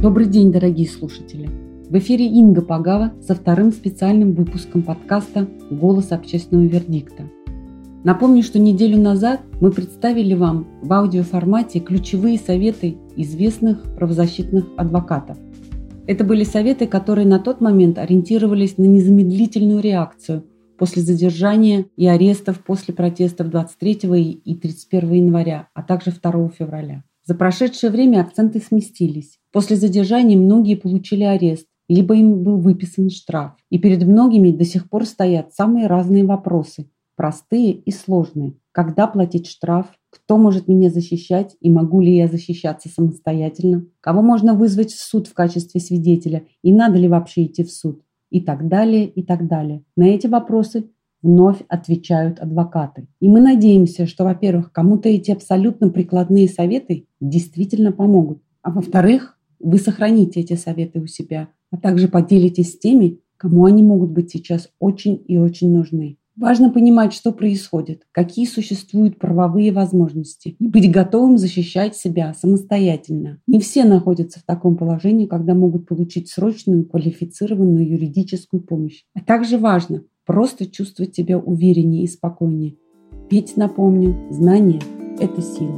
Добрый день, дорогие слушатели! В эфире Инга Пагава со вторым специальным выпуском подкаста «Голос общественного вердикта». Напомню, что неделю назад мы представили вам в аудиоформате ключевые советы известных правозащитных адвокатов. Это были советы, которые на тот момент ориентировались на незамедлительную реакцию после задержания и арестов после протестов 23 и 31 января, а также 2 февраля. За прошедшее время акценты сместились. После задержания многие получили арест, либо им был выписан штраф. И перед многими до сих пор стоят самые разные вопросы, простые и сложные. Когда платить штраф? Кто может меня защищать и могу ли я защищаться самостоятельно? Кого можно вызвать в суд в качестве свидетеля и надо ли вообще идти в суд? и так далее, и так далее. На эти вопросы вновь отвечают адвокаты. И мы надеемся, что, во-первых, кому-то эти абсолютно прикладные советы действительно помогут, а во-вторых, вы сохраните эти советы у себя, а также поделитесь с теми, кому они могут быть сейчас очень и очень нужны. Важно понимать, что происходит, какие существуют правовые возможности и быть готовым защищать себя самостоятельно. Не все находятся в таком положении, когда могут получить срочную квалифицированную юридическую помощь. А также важно просто чувствовать себя увереннее и спокойнее. Ведь, напомню, знание – это сила.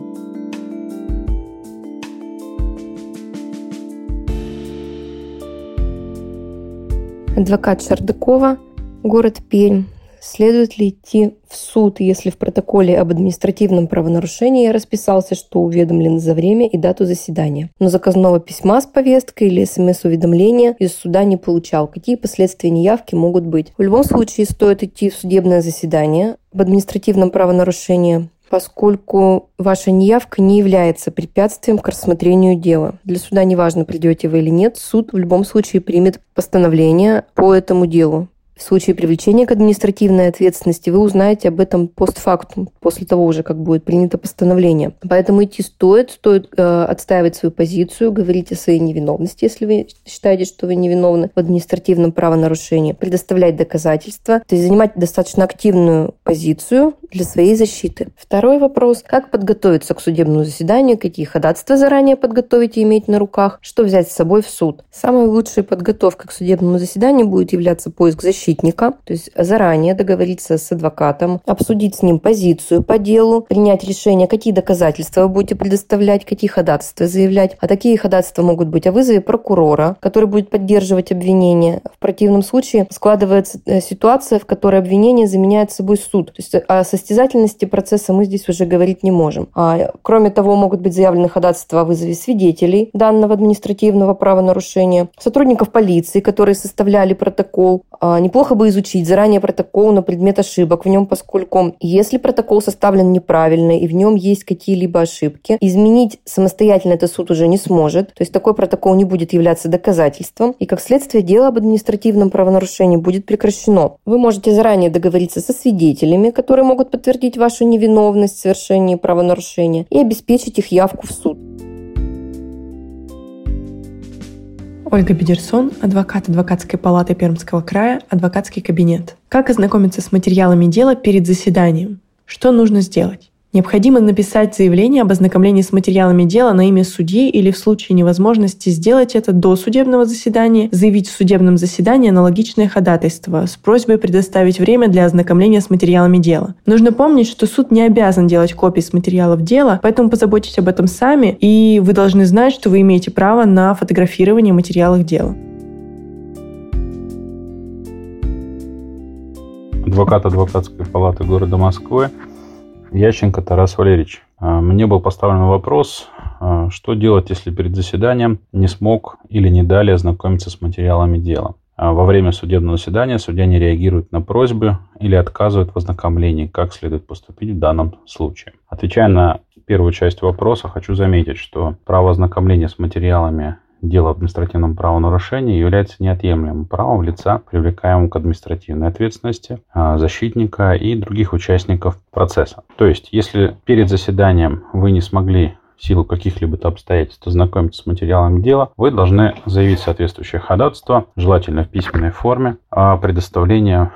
Адвокат Шардакова, город Пермь, Следует ли идти в суд, если в протоколе об административном правонарушении я расписался, что уведомлен за время и дату заседания, но заказного письма с повесткой или смс-уведомления из суда не получал? Какие последствия неявки могут быть? В любом случае стоит идти в судебное заседание об административном правонарушении, поскольку ваша неявка не является препятствием к рассмотрению дела. Для суда неважно, придете вы или нет, суд в любом случае примет постановление по этому делу. В случае привлечения к административной ответственности вы узнаете об этом постфактум, после того уже, как будет принято постановление. Поэтому идти стоит, стоит э, отстаивать свою позицию, говорить о своей невиновности, если вы считаете, что вы невиновны в административном правонарушении, предоставлять доказательства, то есть занимать достаточно активную позицию для своей защиты. Второй вопрос. Как подготовиться к судебному заседанию, какие ходатайства заранее подготовить и иметь на руках, что взять с собой в суд. Самой лучшей подготовкой к судебному заседанию будет являться поиск защитника, то есть заранее договориться с адвокатом, обсудить с ним позицию по делу, принять решение, какие доказательства вы будете предоставлять, какие ходатайства заявлять. А такие ходатайства могут быть о вызове прокурора, который будет поддерживать обвинение. В противном случае складывается э, ситуация, в которой обвинение заменяет собой суд. То есть о состязательности процесса мы здесь уже говорить не можем. А, кроме того, могут быть заявлены ходатайства о вызове свидетелей данного административного правонарушения, сотрудников полиции, которые составляли протокол, а, неплохо бы изучить заранее протокол на предмет ошибок в нем, поскольку если протокол составлен неправильно и в нем есть какие-либо ошибки, изменить самостоятельно этот суд уже не сможет. То есть такой протокол не будет являться доказательством, и как следствие дело об административном правонарушении будет прекращено. Вы можете заранее договориться со свидетелями, которые могут подтвердить вашу невиновность в совершении правонарушения, и обеспечить их явку в суд. Ольга Бедерсон, адвокат адвокатской палаты Пермского края, адвокатский кабинет. Как ознакомиться с материалами дела перед заседанием? Что нужно сделать? Необходимо написать заявление об ознакомлении с материалами дела на имя судьи или в случае невозможности сделать это до судебного заседания, заявить в судебном заседании аналогичное ходатайство с просьбой предоставить время для ознакомления с материалами дела. Нужно помнить, что суд не обязан делать копии с материалов дела, поэтому позаботьтесь об этом сами, и вы должны знать, что вы имеете право на фотографирование материалов дела. Адвокат адвокатской палаты города Москвы Ященко Тарас Валерьевич. А, мне был поставлен вопрос, а, что делать, если перед заседанием не смог или не дали ознакомиться с материалами дела. А, во время судебного заседания судья не реагирует на просьбы или отказывает в ознакомлении, как следует поступить в данном случае. Отвечая на первую часть вопроса, хочу заметить, что право ознакомления с материалами дело об административном правонарушении является неотъемлемым правом лица, привлекаемого к административной ответственности, а, защитника и других участников процесса. То есть, если перед заседанием вы не смогли в силу каких-либо обстоятельств ознакомиться с материалами дела, вы должны заявить соответствующее ходатайство, желательно в письменной форме, о предоставлении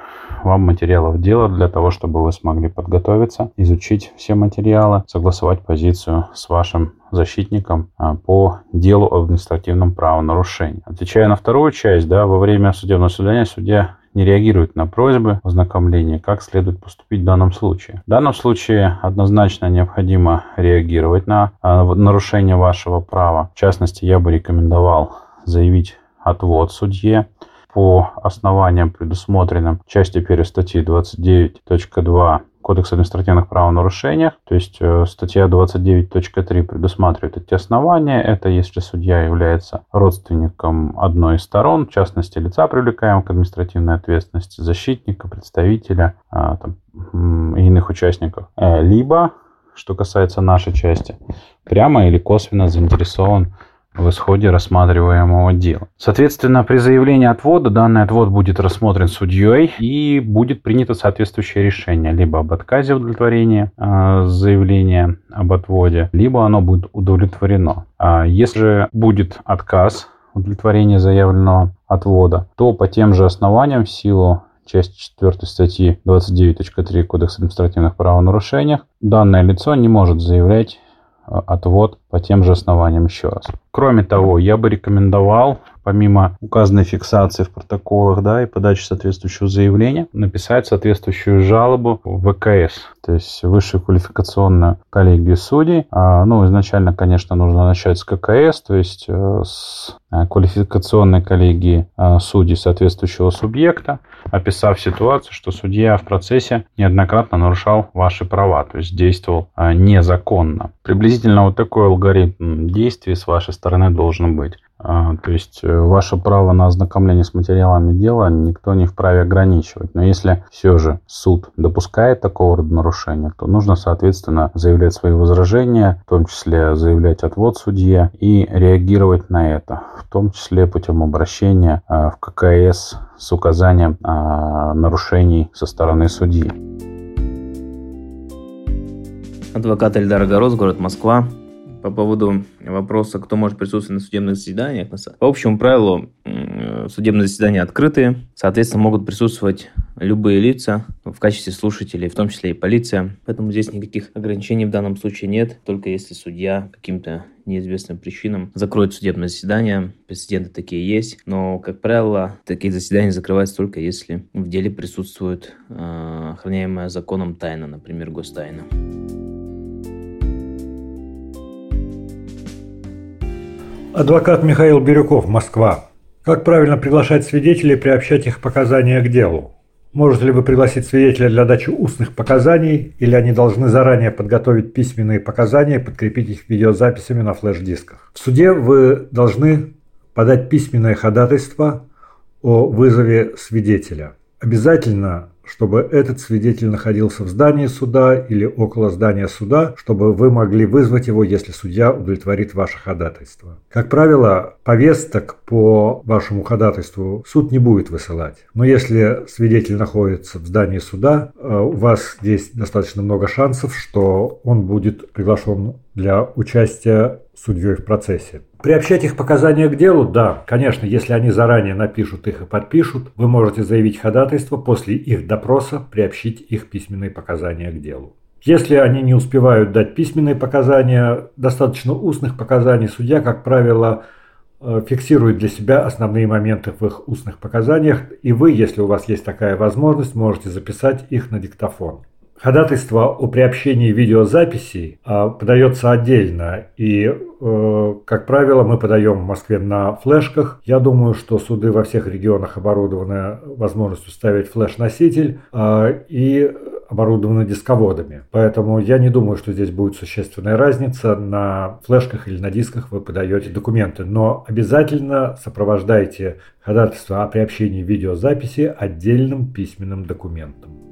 вам материалов дела для того, чтобы вы смогли подготовиться, изучить все материалы, согласовать позицию с вашим защитником а, по делу об административном правонарушении. Отвечая на вторую часть, да, во время судебного заседания судья не реагирует на просьбы ознакомления, как следует поступить в данном случае. В данном случае однозначно необходимо реагировать на а, нарушение вашего права. В частности, я бы рекомендовал заявить отвод судье по основаниям, предусмотренным в части 1 статьи 29.2 Кодекса административных правонарушениях. То есть э, статья 29.3 предусматривает эти основания. Это если судья является родственником одной из сторон, в частности лица, привлекаемого к административной ответственности, защитника, представителя а, там, иных участников. Э, либо, что касается нашей части, прямо или косвенно заинтересован в исходе рассматриваемого дела. Соответственно, при заявлении отвода данный отвод будет рассмотрен судьей и будет принято соответствующее решение либо об отказе удовлетворения э, заявления об отводе, либо оно будет удовлетворено. А если же будет отказ удовлетворения заявленного отвода, то по тем же основаниям в силу части 4 статьи 29.3 Кодекса административных правонарушений данное лицо не может заявлять отвод по тем же основаниям еще раз. Кроме того, я бы рекомендовал, помимо указанной фиксации в протоколах да, и подачи соответствующего заявления, написать соответствующую жалобу в ВКС, то есть Высшую квалификационную коллегию судей. А, ну, изначально, конечно, нужно начать с ККС, то есть э, с э, квалификационной коллегии судей соответствующего субъекта, описав ситуацию, что судья в процессе неоднократно нарушал ваши права, то есть действовал незаконно. Приблизительно вот такой алгоритм действий с вашей стороны должен быть. А, то есть э, ваше право на ознакомление с материалами дела никто не вправе ограничивать. Но если все же суд допускает такого рода нарушения, то нужно, соответственно, заявлять свои возражения, в том числе заявлять отвод судье и реагировать на это, в том числе путем обращения а, в ККС с указанием а, нарушений со стороны судьи. Адвокат Эльдар Огород, город Москва по поводу вопроса, кто может присутствовать на судебных заседаниях. По общему правилу, судебные заседания открытые, соответственно, могут присутствовать любые лица в качестве слушателей, в том числе и полиция. Поэтому здесь никаких ограничений в данном случае нет, только если судья каким-то неизвестным причинам закроет судебное заседание. Прецеденты такие есть, но, как правило, такие заседания закрываются только если в деле присутствует э, охраняемая законом тайна, например, гостайна. Адвокат Михаил Бирюков, Москва. Как правильно приглашать свидетелей, приобщать их показания к делу? Можете ли вы пригласить свидетеля для дачи устных показаний, или они должны заранее подготовить письменные показания и подкрепить их видеозаписями на флеш-дисках? В суде вы должны подать письменное ходатайство о вызове свидетеля. Обязательно чтобы этот свидетель находился в здании суда или около здания суда, чтобы вы могли вызвать его, если судья удовлетворит ваше ходатайство. Как правило, повесток по вашему ходатайству суд не будет высылать. Но если свидетель находится в здании суда, э, у вас здесь достаточно много шансов, что он будет приглашен для участия судьей в процессе. Приобщать их показания к делу, да, конечно, если они заранее напишут их и подпишут, вы можете заявить ходатайство после их допроса приобщить их письменные показания к делу. Если они не успевают дать письменные показания, достаточно устных показаний, судья, как правило, э, фиксирует для себя основные моменты в их устных показаниях, и вы, если у вас есть такая возможность, можете записать их на диктофон. Ходатайство о приобщении видеозаписей а, подается отдельно, и, э, как правило, мы подаем в Москве на флешках. Я думаю, что суды во всех регионах оборудованы возможностью ставить флеш-носитель а, и оборудованы дисководами. Поэтому я не думаю, что здесь будет существенная разница. На флешках или на дисках вы подаете документы, но обязательно сопровождайте ходатайство о приобщении видеозаписи отдельным письменным документом.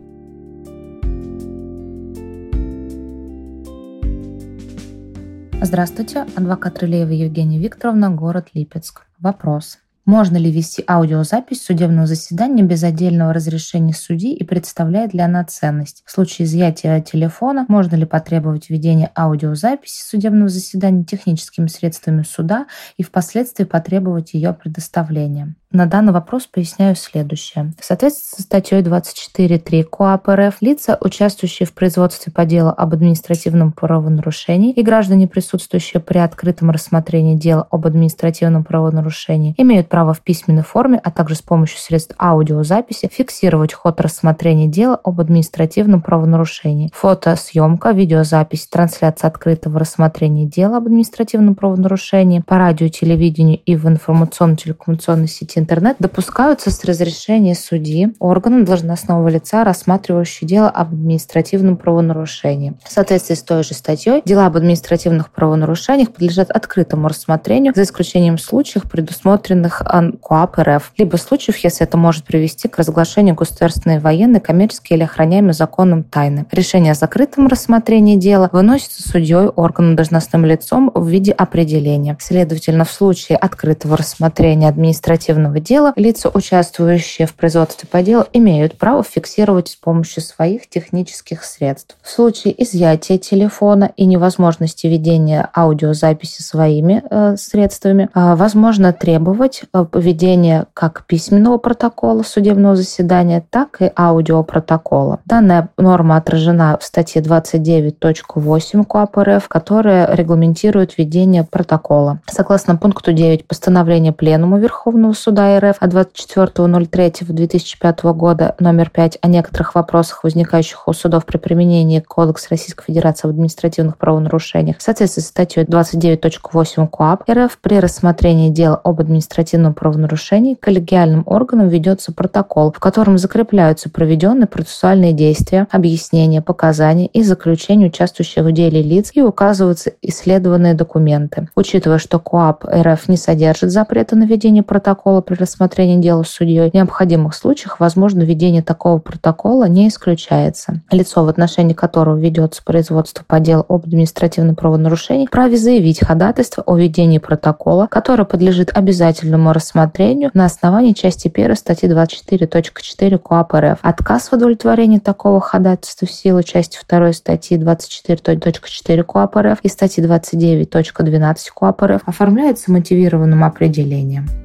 Здравствуйте, адвокат Рылеева Евгения Викторовна, город Липецк. Вопрос. Можно ли вести аудиозапись судебного заседания без отдельного разрешения судьи и представляет ли она ценность? В случае изъятия телефона можно ли потребовать введения аудиозаписи судебного заседания техническими средствами суда и впоследствии потребовать ее предоставления? На данный вопрос поясняю следующее. В соответствии со статьей 24.3 КоАП РФ лица, участвующие в производстве по делу об административном правонарушении и граждане, присутствующие при открытом рассмотрении дела об административном правонарушении, имеют право в письменной форме, а также с помощью средств аудиозаписи фиксировать ход рассмотрения дела об административном правонарушении. Фотосъемка, видеозапись, трансляция открытого рассмотрения дела об административном правонарушении по радио, телевидению и в информационно-телекоммуникационной сети интернет допускаются с разрешения судьи, органом должностного лица, рассматривающего дело об административном правонарушении. В соответствии с той же статьей, дела об административных правонарушениях подлежат открытому рассмотрению, за исключением случаев, предусмотренных КОАП РФ, либо случаев, если это может привести к разглашению государственной, военной, коммерческой или охраняемой законом тайны. Решение о закрытом рассмотрении дела выносится судьей, органом, должностным лицом в виде определения. Следовательно, в случае открытого рассмотрения административного дела лица, участвующие в производстве по делу, имеют право фиксировать с помощью своих технических средств. В случае изъятия телефона и невозможности ведения аудиозаписи своими э, средствами, э, возможно требовать э, как письменного протокола судебного заседания, так и аудиопротокола. Данная норма отражена в статье 29.8 КОАП РФ, которая регламентирует ведение протокола. Согласно пункту 9 постановления Пленума Верховного Суда РФ от 24.03.2005 года номер 5 о некоторых вопросах, возникающих у судов при применении Кодекса Российской Федерации об административных правонарушениях, в соответствии с статьей 29.8 КОАП РФ при рассмотрении дела об административном правонарушении коллегиальным органом ведется протокол, в котором закрепляются проведенные процессуальные действия, объяснения, показания и заключения участвующих в деле лиц и указываются исследованные документы. Учитывая, что КОАП РФ не содержит запрета на ведение протокола при рассмотрении дела судьей, в необходимых случаях возможность ведения такого протокола не исключается. Лицо, в отношении которого ведется производство по делу об административном правонарушении, вправе заявить ходатайство о ведении протокола, которое подлежит обязательному рассмотрению на основании части 1 статьи 24.4 КОАП РФ. Отказ в удовлетворении такого ходатайства в силу части 2 статьи 24.4 КОАП РФ и статьи 29.12 КОАП РФ оформляется мотивированным определением.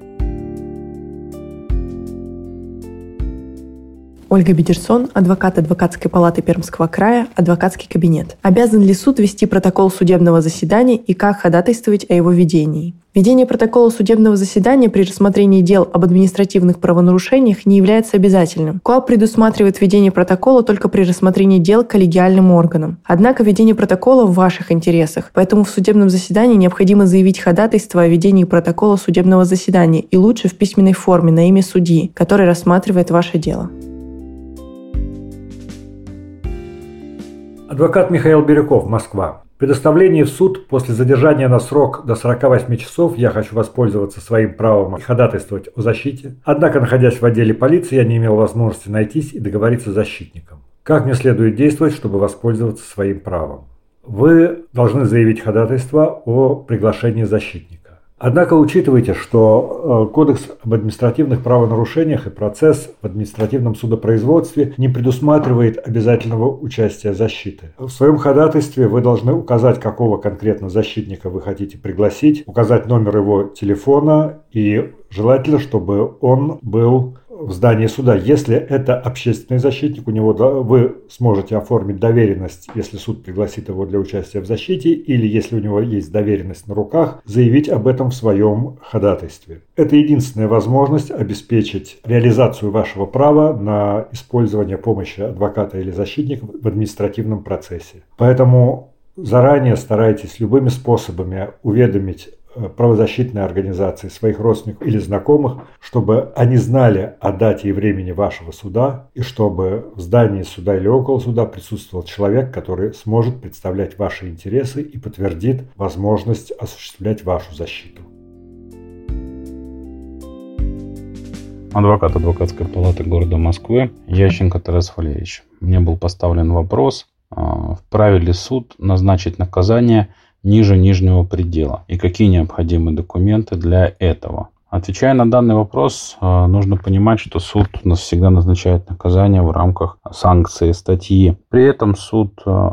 Ольга Бедерсон, адвокат адвокатской палаты Пермского края, адвокатский кабинет. Обязан ли суд вести протокол судебного заседания и как ходатайствовать о его ведении? Ведение протокола судебного заседания при рассмотрении дел об административных правонарушениях не является обязательным. КОАП предусматривает ведение протокола только при рассмотрении дел коллегиальным органом. Однако ведение протокола в ваших интересах, поэтому в судебном заседании необходимо заявить ходатайство о ведении протокола судебного заседания и лучше в письменной форме на имя судьи, который рассматривает ваше дело. Адвокат Михаил Бирюков, Москва. Предоставление в суд после задержания на срок до 48 часов я хочу воспользоваться своим правом и ходатайствовать о защите. Однако, находясь в отделе полиции, я не имел возможности найтись и договориться с защитником. Как мне следует действовать, чтобы воспользоваться своим правом? Вы должны заявить ходатайство о приглашении защитника. Однако учитывайте, что э, Кодекс об административных правонарушениях и процесс в административном судопроизводстве не предусматривает обязательного участия защиты. В своем ходатайстве вы должны указать, какого конкретно защитника вы хотите пригласить, указать номер его телефона и желательно, чтобы он был в здании суда. Если это общественный защитник, у него вы сможете оформить доверенность, если суд пригласит его для участия в защите, или если у него есть доверенность на руках, заявить об этом в своем ходатайстве. Это единственная возможность обеспечить реализацию вашего права на использование помощи адвоката или защитника в административном процессе. Поэтому заранее старайтесь любыми способами уведомить Э, правозащитной организации, своих родственников или знакомых, чтобы они знали о дате и времени вашего суда, и чтобы в здании суда или около суда присутствовал человек, который сможет представлять ваши интересы и подтвердит возможность осуществлять вашу защиту. Адвокат адвокатской палаты города Москвы Ященко Тарас Валерьевич. Мне был поставлен вопрос, а, вправе ли суд назначить наказание – ниже нижнего предела и какие необходимы документы для этого. Отвечая на данный вопрос, э, нужно понимать, что суд у нас всегда назначает наказание в рамках санкции статьи. При этом суд э,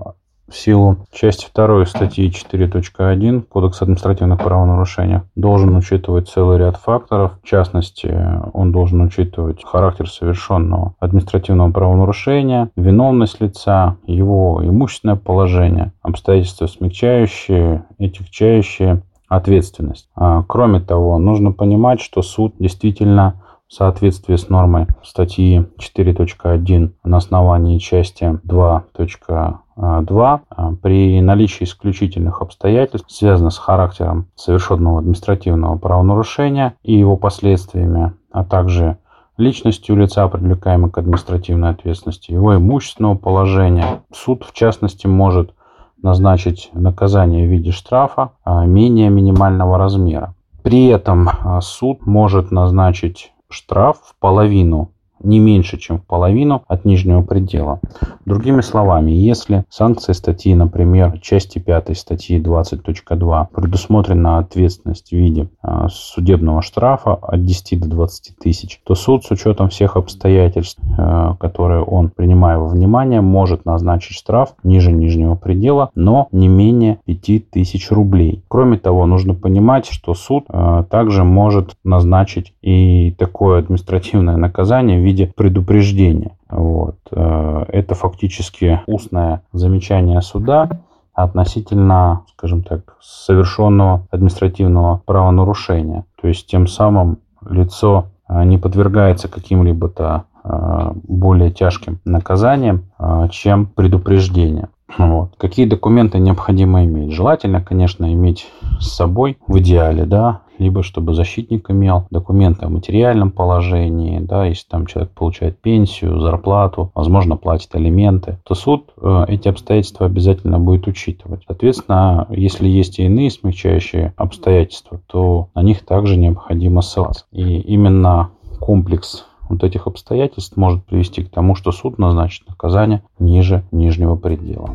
в силу части 2 статьи 4.1 Кодекса административных правонарушений должен учитывать целый ряд факторов. В частности, он должен учитывать характер совершенного административного правонарушения, виновность лица, его имущественное положение, обстоятельства смягчающие и тягчающие ответственность. А, кроме того, нужно понимать, что суд действительно в соответствии с нормой статьи 4.1 на основании части 2.2 а, при наличии исключительных обстоятельств, связанных с характером совершенного административного правонарушения и его последствиями, а также личностью лица, привлекаемого к административной ответственности, его имущественного положения. Суд, в частности, может назначить наказание в виде штрафа а, менее минимального размера. При этом а, суд может назначить штраф в половину не меньше, чем в половину от нижнего предела. Другими словами, если санкции статьи, например, части 5 статьи 20.2 предусмотрена ответственность в виде а, судебного штрафа от 10 до 20 тысяч, то суд с учетом всех обстоятельств, а, которые он, принимая во внимание, может назначить штраф ниже нижнего предела, но не менее 5 тысяч рублей. Кроме того, нужно понимать, что суд а, также может назначить и такое административное наказание в виде предупреждения. Вот. Э, это фактически устное замечание суда относительно, скажем так, совершенного административного правонарушения. То есть тем самым лицо э, не подвергается каким-либо то э, более тяжким наказаниям, чем предупреждение. Вот. Какие документы необходимо иметь? Желательно, конечно, иметь с собой в идеале, да, либо чтобы защитник имел документы о материальном положении, да, если там человек получает пенсию, зарплату, возможно, платит алименты, то суд э, эти обстоятельства обязательно будет учитывать. Соответственно, если есть и иные смягчающие обстоятельства, то на них также необходимо ссылаться. И именно комплекс вот этих обстоятельств может привести к тому, что суд назначит наказание ниже нижнего предела.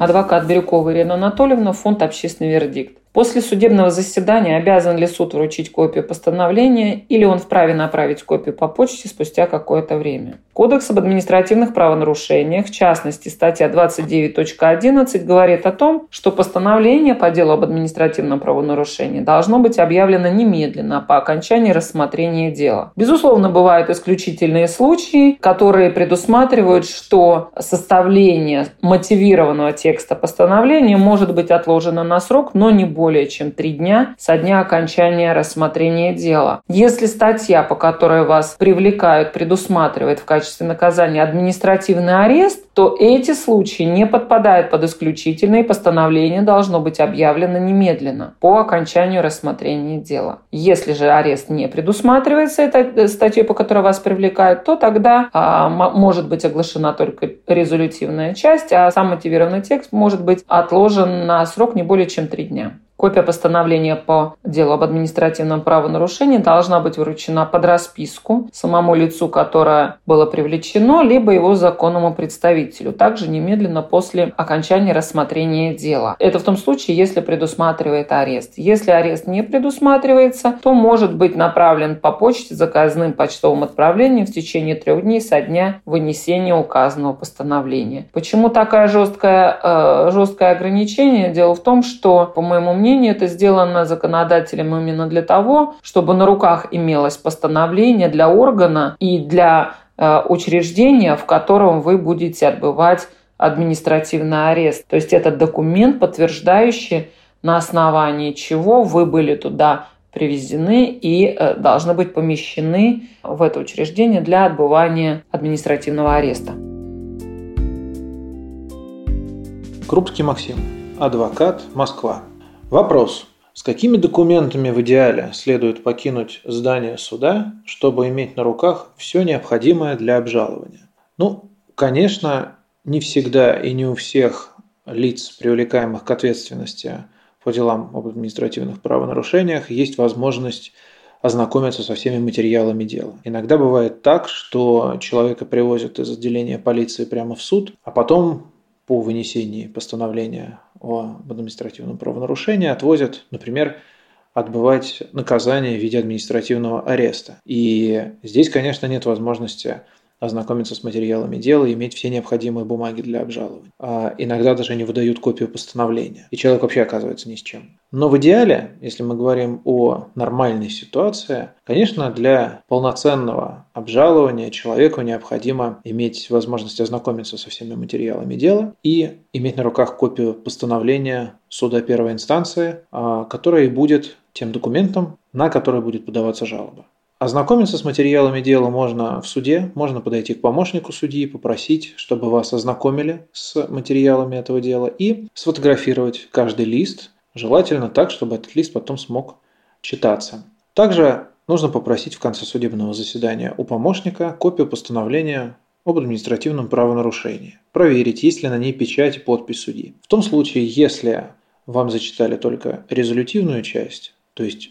Адвокат Бирюкова Ирина Анатольевна, фонд «Общественный вердикт». После судебного заседания обязан ли суд вручить копию постановления или он вправе направить копию по почте спустя какое-то время? Кодекс об административных правонарушениях, в частности, статья 29.11, говорит о том, что постановление по делу об административном правонарушении должно быть объявлено немедленно по окончании рассмотрения дела. Безусловно, бывают исключительные случаи, которые предусматривают, что составление мотивированного текста постановления может быть отложено на срок, но не более чем три дня со дня окончания рассмотрения дела. Если статья, по которой вас привлекают, предусматривает в качестве наказания административный арест, то эти случаи не подпадают под исключительные, постановление должно быть объявлено немедленно по окончанию рассмотрения дела. Если же арест не предусматривается этой статьей, по которой вас привлекают, то тогда а, может быть оглашена только резолютивная часть, а сам мотивированный текст может быть отложен на срок не более чем три дня. Копия постановления по делу об административном правонарушении должна быть вручена под расписку самому лицу, которое было привлечено, либо его законному представителю, также немедленно после окончания рассмотрения дела. Это в том случае, если предусматривает арест. Если арест не предусматривается, то может быть направлен по почте заказным почтовым отправлением в течение трех дней со дня вынесения указанного постановления. Почему такое жесткое, э, жесткое ограничение? Дело в том, что, по моему мнению, мнению, это сделано законодателем именно для того, чтобы на руках имелось постановление для органа и для э, учреждения, в котором вы будете отбывать административный арест. То есть это документ, подтверждающий, на основании чего вы были туда привезены и э, должны быть помещены в это учреждение для отбывания административного ареста. Крупский Максим, адвокат, Москва. Вопрос. С какими документами в идеале следует покинуть здание суда, чтобы иметь на руках все необходимое для обжалования? Ну, конечно, не всегда и не у всех лиц, привлекаемых к ответственности по делам об административных правонарушениях, есть возможность ознакомиться со всеми материалами дела. Иногда бывает так, что человека привозят из отделения полиции прямо в суд, а потом по вынесении постановления о административном правонарушении отвозят, например, отбывать наказание в виде административного ареста. И здесь, конечно, нет возможности ознакомиться с материалами дела и иметь все необходимые бумаги для обжалования. А иногда даже не выдают копию постановления, и человек вообще оказывается ни с чем. Но в идеале, если мы говорим о нормальной ситуации, конечно, для полноценного обжалования человеку необходимо иметь возможность ознакомиться со всеми материалами дела и иметь на руках копию постановления суда первой инстанции, а, которая и будет тем документом, на который будет подаваться жалоба. Ознакомиться с материалами дела можно в суде, можно подойти к помощнику судьи, попросить, чтобы вас ознакомили с материалами этого дела и сфотографировать каждый лист, желательно так, чтобы этот лист потом смог читаться. Также нужно попросить в конце судебного заседания у помощника копию постановления об административном правонарушении. Проверить, есть ли на ней печать и подпись судьи. В том случае, если вам зачитали только резолютивную часть, то есть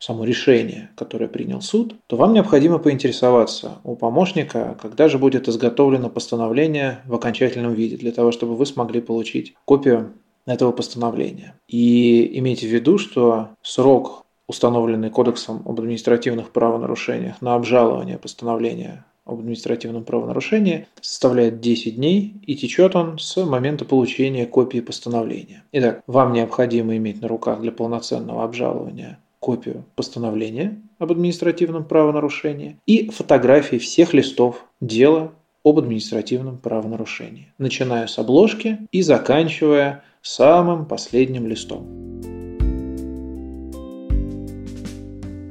само решение, которое принял суд, то вам необходимо поинтересоваться у помощника, когда же будет изготовлено постановление в окончательном виде, для того, чтобы вы смогли получить копию этого постановления. И имейте в виду, что срок, установленный Кодексом об административных правонарушениях на обжалование постановления об административном правонарушении составляет 10 дней и течет он с момента получения копии постановления. Итак, вам необходимо иметь на руках для полноценного обжалования копию постановления об административном правонарушении и фотографии всех листов дела об административном правонарушении, начиная с обложки и заканчивая самым последним листом.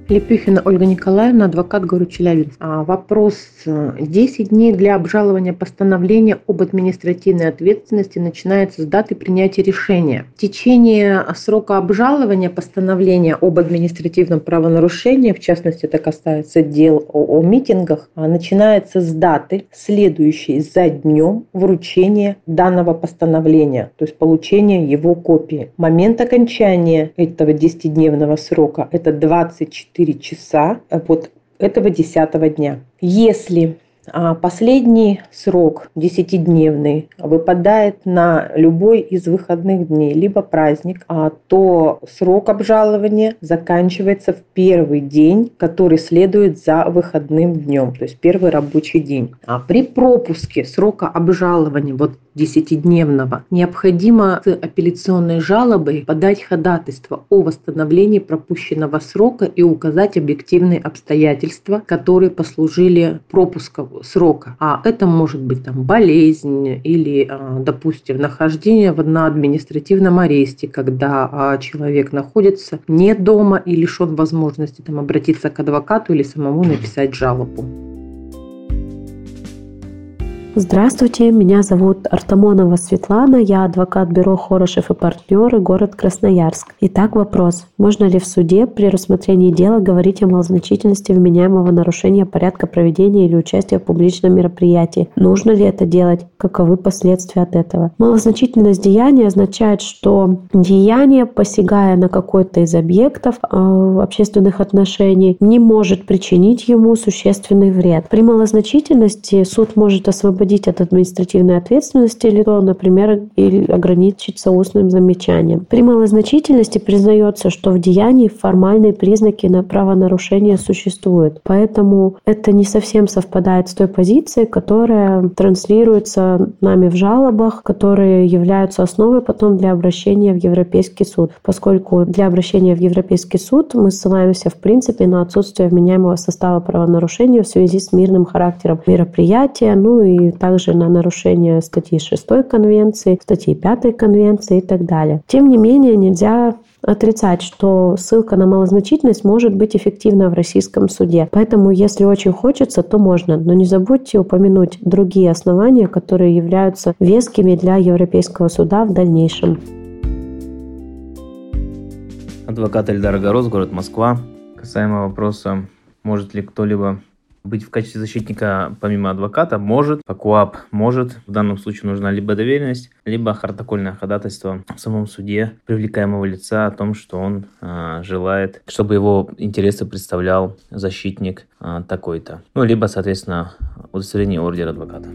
Лепюхина Ольга Николаевна, адвокат города Челябинск. А, вопрос. 10 дней для обжалования постановления об административной ответственности начинается с даты принятия решения. В течение срока обжалования постановления об административном правонарушении, в частности, это касается дел о, о митингах, а, начинается с даты, следующей за днем вручения данного постановления, то есть получения его копии. Момент окончания этого 10-дневного срока – это 24 24 часа вот этого 10 дня. Если а последний срок, 10-дневный, выпадает на любой из выходных дней, либо праздник, а то срок обжалования заканчивается в первый день, который следует за выходным днем, то есть первый рабочий день. А при пропуске срока обжалования, вот десятидневного, необходимо с апелляционной жалобой подать ходатайство о восстановлении пропущенного срока и указать объективные обстоятельства, которые послужили пропуском срока. А это может быть там болезнь или, а, допустим, нахождение на административном аресте, когда а, человек находится не дома и лишен возможности там, обратиться к адвокату или самому написать жалобу. Здравствуйте, меня зовут Артамонова Светлана, я адвокат бюро Хорошев и партнеры, город Красноярск. Итак, вопрос. Можно ли в суде при рассмотрении дела говорить о малозначительности вменяемого нарушения порядка проведения или участия в публичном мероприятии? Нужно ли это делать? Каковы последствия от этого? Малозначительность деяния означает, что деяние, посягая на какой-то из объектов э, общественных отношений, не может причинить ему существенный вред. При малозначительности суд может освободить освободить от административной ответственности или, например, или ограничиться устным замечанием. При малозначительности признается, что в деянии формальные признаки на правонарушения существуют. Поэтому это не совсем совпадает с той позицией, которая транслируется нами в жалобах, которые являются основой потом для обращения в Европейский суд. Поскольку для обращения в Европейский суд мы ссылаемся в принципе на отсутствие вменяемого состава правонарушения в связи с мирным характером мероприятия, ну и также на нарушение статьи 6 Конвенции, статьи 5 Конвенции и так далее. Тем не менее, нельзя отрицать, что ссылка на малозначительность может быть эффективна в российском суде. Поэтому, если очень хочется, то можно. Но не забудьте упомянуть другие основания, которые являются вескими для Европейского суда в дальнейшем. Адвокат Эльдар Горос, город Москва. Касаемо вопроса, может ли кто-либо быть в качестве защитника помимо адвоката может, по может. В данном случае нужна либо доверенность, либо протокольное ходатайство в самом суде привлекаемого лица о том, что он э, желает, чтобы его интересы представлял защитник э, такой-то. Ну, либо, соответственно, удостоверение ордера адвоката.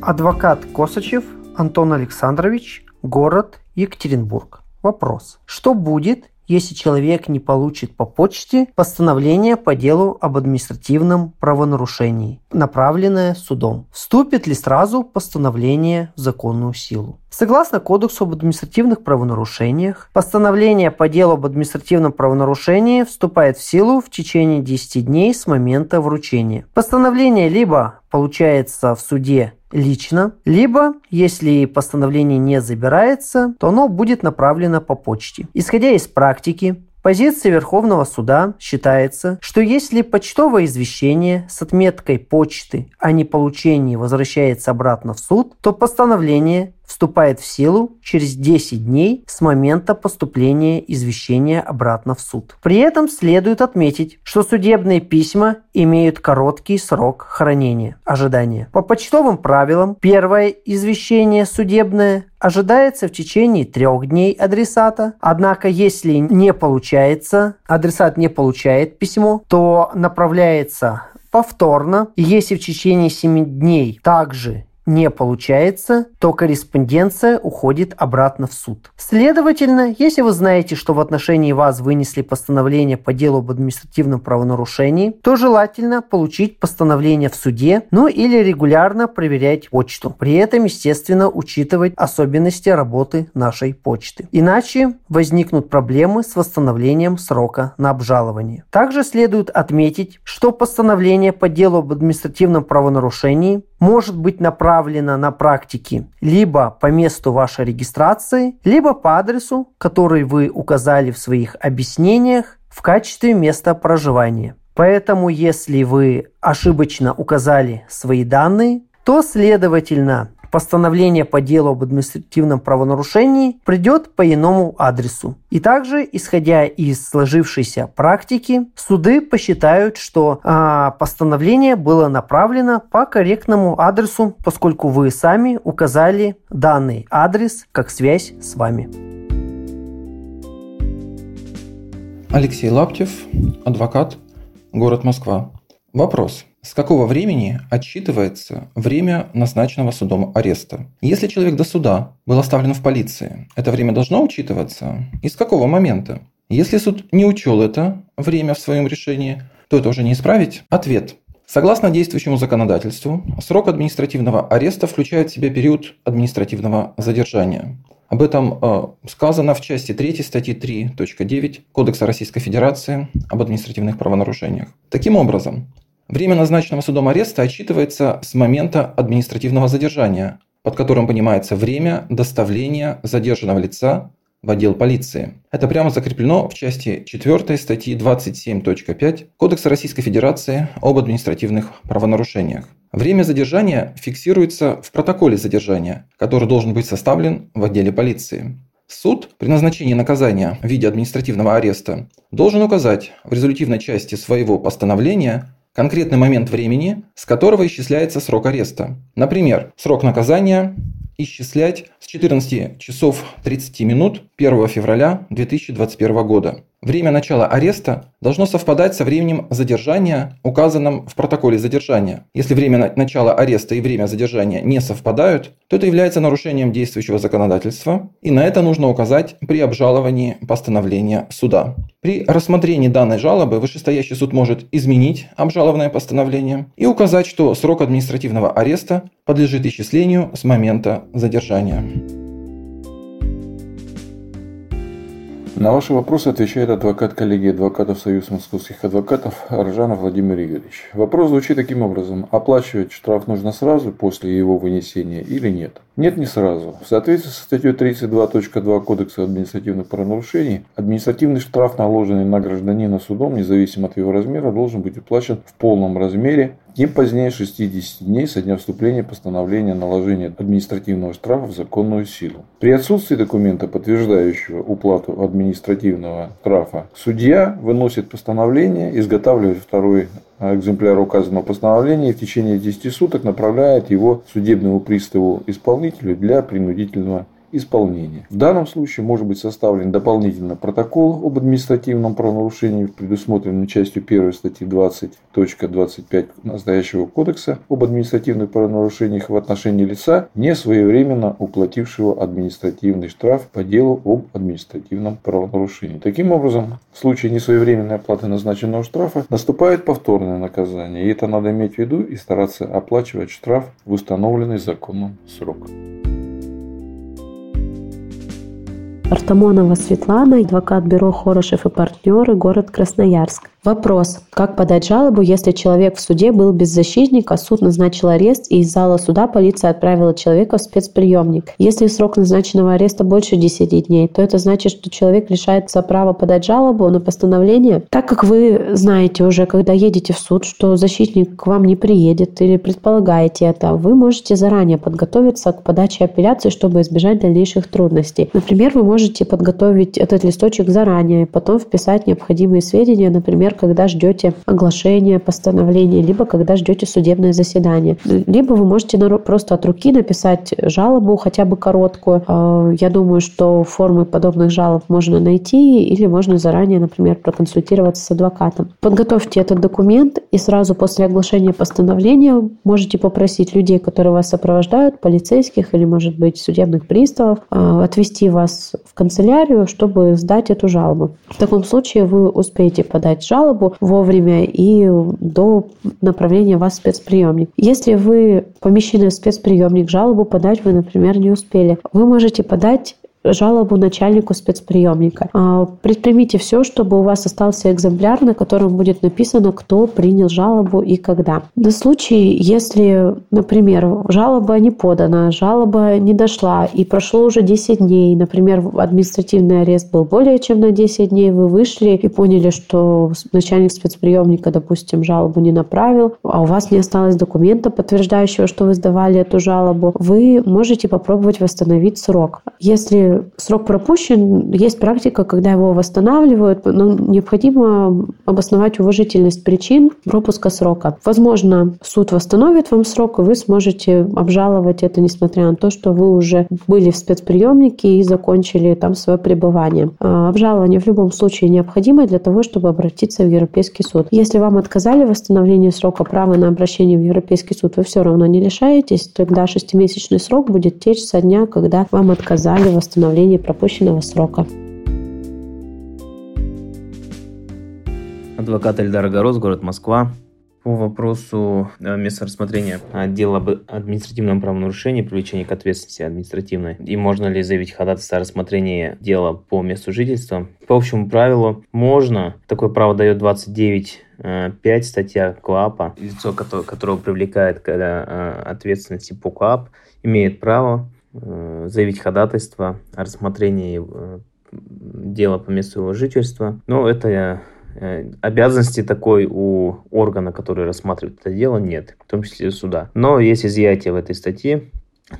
Адвокат Косачев Антон Александрович, город Екатеринбург. Вопрос. Что будет, если человек не получит по почте постановление по делу об административном правонарушении, направленное судом? Вступит ли сразу постановление в законную силу? Согласно Кодексу об административных правонарушениях, постановление по делу об административном правонарушении вступает в силу в течение 10 дней с момента вручения. Постановление либо получается в суде лично, либо, если постановление не забирается, то оно будет направлено по почте. Исходя из практики, Позиция Верховного суда считается, что если почтовое извещение с отметкой почты о неполучении возвращается обратно в суд, то постановление вступает в силу через 10 дней с момента поступления извещения обратно в суд. При этом следует отметить, что судебные письма имеют короткий срок хранения, ожидания. По почтовым правилам первое извещение судебное ожидается в течение трех дней адресата. Однако, если не получается, адресат не получает письмо, то направляется повторно. Если в течение 7 дней также не получается, то корреспонденция уходит обратно в суд. Следовательно, если вы знаете, что в отношении вас вынесли постановление по делу об административном правонарушении, то желательно получить постановление в суде, ну или регулярно проверять почту. При этом, естественно, учитывать особенности работы нашей почты. Иначе возникнут проблемы с восстановлением срока на обжалование. Также следует отметить, что постановление по делу об административном правонарушении может быть направлена на практике либо по месту вашей регистрации, либо по адресу, который вы указали в своих объяснениях в качестве места проживания. Поэтому, если вы ошибочно указали свои данные, то, следовательно, постановление по делу об административном правонарушении придет по иному адресу. И также, исходя из сложившейся практики, суды посчитают, что а, постановление было направлено по корректному адресу, поскольку вы сами указали данный адрес как связь с вами. Алексей Лаптев, адвокат, город Москва. Вопрос. С какого времени отсчитывается время назначенного судом ареста? Если человек до суда был оставлен в полиции, это время должно учитываться? И с какого момента? Если суд не учел это время в своем решении, то это уже не исправить? Ответ. Согласно действующему законодательству, срок административного ареста включает в себя период административного задержания. Об этом э, сказано в части 3 статьи 3.9 Кодекса Российской Федерации об административных правонарушениях. Таким образом, Время назначенного судом ареста отчитывается с момента административного задержания, под которым понимается время доставления задержанного лица в отдел полиции. Это прямо закреплено в части 4 статьи 27.5 Кодекса Российской Федерации об административных правонарушениях. Время задержания фиксируется в протоколе задержания, который должен быть составлен в отделе полиции. Суд при назначении наказания в виде административного ареста должен указать в резолютивной части своего постановления конкретный момент времени, с которого исчисляется срок ареста. Например, срок наказания исчислять с 14 часов 30 минут 1 февраля 2021 года. Время начала ареста должно совпадать со временем задержания, указанным в протоколе задержания. Если время начала ареста и время задержания не совпадают, то это является нарушением действующего законодательства, и на это нужно указать при обжаловании постановления суда. При рассмотрении данной жалобы вышестоящий суд может изменить обжалованное постановление и указать, что срок административного ареста подлежит исчислению с момента задержания. На ваши вопросы отвечает адвокат коллегии адвокатов Союз московских адвокатов Аржанов Владимир Юрьевич. Вопрос звучит таким образом. Оплачивать штраф нужно сразу после его вынесения или нет? Нет, не сразу. В соответствии со статьей 32.2 Кодекса административных правонарушений, административный штраф, наложенный на гражданина судом, независимо от его размера, должен быть уплачен в полном размере не позднее 60 дней со дня вступления постановления о наложении административного штрафа в законную силу. При отсутствии документа, подтверждающего уплату административного штрафа, судья выносит постановление, изготавливает второй экземпляр указанного постановления и в течение 10 суток направляет его судебному приставу-исполнителю для принудительного исполнения. В данном случае может быть составлен дополнительно протокол об административном правонарушении, предусмотренном частью 1 статьи 20.25 настоящего кодекса об административных правонарушениях в отношении лица, не своевременно уплатившего административный штраф по делу об административном правонарушении. Таким образом, в случае несвоевременной оплаты назначенного штрафа наступает повторное наказание, и это надо иметь в виду и стараться оплачивать штраф в установленный законом срок. Артамонова Светлана, адвокат бюро Хорошев и партнеры, город Красноярск. Вопрос. Как подать жалобу, если человек в суде был беззащитник, а суд назначил арест, и из зала суда полиция отправила человека в спецприемник? Если срок назначенного ареста больше 10 дней, то это значит, что человек лишается права подать жалобу на постановление? Так как вы знаете уже, когда едете в суд, что защитник к вам не приедет или предполагаете это, вы можете заранее подготовиться к подаче апелляции, чтобы избежать дальнейших трудностей. Например, вы можете подготовить этот листочек заранее, потом вписать необходимые сведения, например, например, когда ждете оглашения постановления, либо когда ждете судебное заседание. Либо вы можете просто от руки написать жалобу, хотя бы короткую. А, я думаю, что формы подобных жалоб можно найти или можно заранее, например, проконсультироваться с адвокатом. Подготовьте этот документ и сразу после оглашения постановления можете попросить людей, которые вас сопровождают, полицейских или, может быть, судебных приставов, а, отвести вас в канцелярию, чтобы сдать эту жалобу. В таком случае вы успеете подать жалобу жалобу вовремя и до направления вас в спецприемник. Если вы помещены в спецприемник, жалобу подать вы, например, не успели, вы можете подать жалобу начальнику спецприемника. А, предпримите все, чтобы у вас остался экземпляр, на котором будет написано, кто принял жалобу и когда. На случай, если, например, жалоба не подана, жалоба не дошла и прошло уже 10 дней, например, административный арест был более чем на 10 дней, вы вышли и поняли, что начальник спецприемника, допустим, жалобу не направил, а у вас не осталось документа, подтверждающего, что вы сдавали эту жалобу, вы можете попробовать восстановить срок. Если срок пропущен, есть практика, когда его восстанавливают, но необходимо обосновать уважительность причин пропуска срока. Возможно, суд восстановит вам срок, и вы сможете обжаловать это, несмотря на то, что вы уже были в спецприемнике и закончили там свое пребывание. А, обжалование в любом случае необходимо для того, чтобы обратиться в Европейский суд. Если вам отказали в восстановлении срока права на обращение в Европейский суд, вы все равно не лишаетесь, тогда шестимесячный срок будет течь со дня, когда вам отказали в восстановлении восстановлении пропущенного срока. Адвокат Эльдар Город, город Москва. По вопросу э, места рассмотрения дела об административном правонарушении, привлечении к ответственности административной, и можно ли заявить ходатайство о рассмотрении дела по месту жительства. По общему правилу можно, такое право дает 29 5 статья КОАПа. Лицо, которого привлекает к э, ответственности по КОАП, имеет право Э, заявить ходатайство о рассмотрении э, дела по месту его жительства. Но это э, обязанности такой у органа, который рассматривает это дело, нет, в том числе суда. Но есть изъятие в этой статье.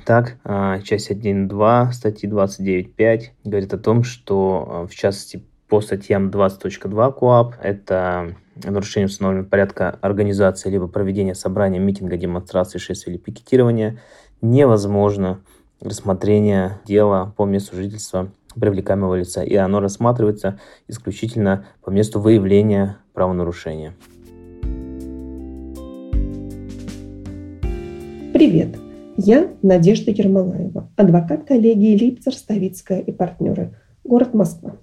Так, часть 1.2 статьи 29.5 говорит о том, что в частности по статьям 20.2 КОАП это нарушение установленного порядка организации либо проведения собрания, митинга, демонстрации, шествия или пикетирования невозможно рассмотрения дела по месту жительства привлекаемого лица, и оно рассматривается исключительно по месту выявления правонарушения. Привет! Я Надежда Ермолаева, адвокат коллегии Липцер, Ставицкая и партнеры, город Москва.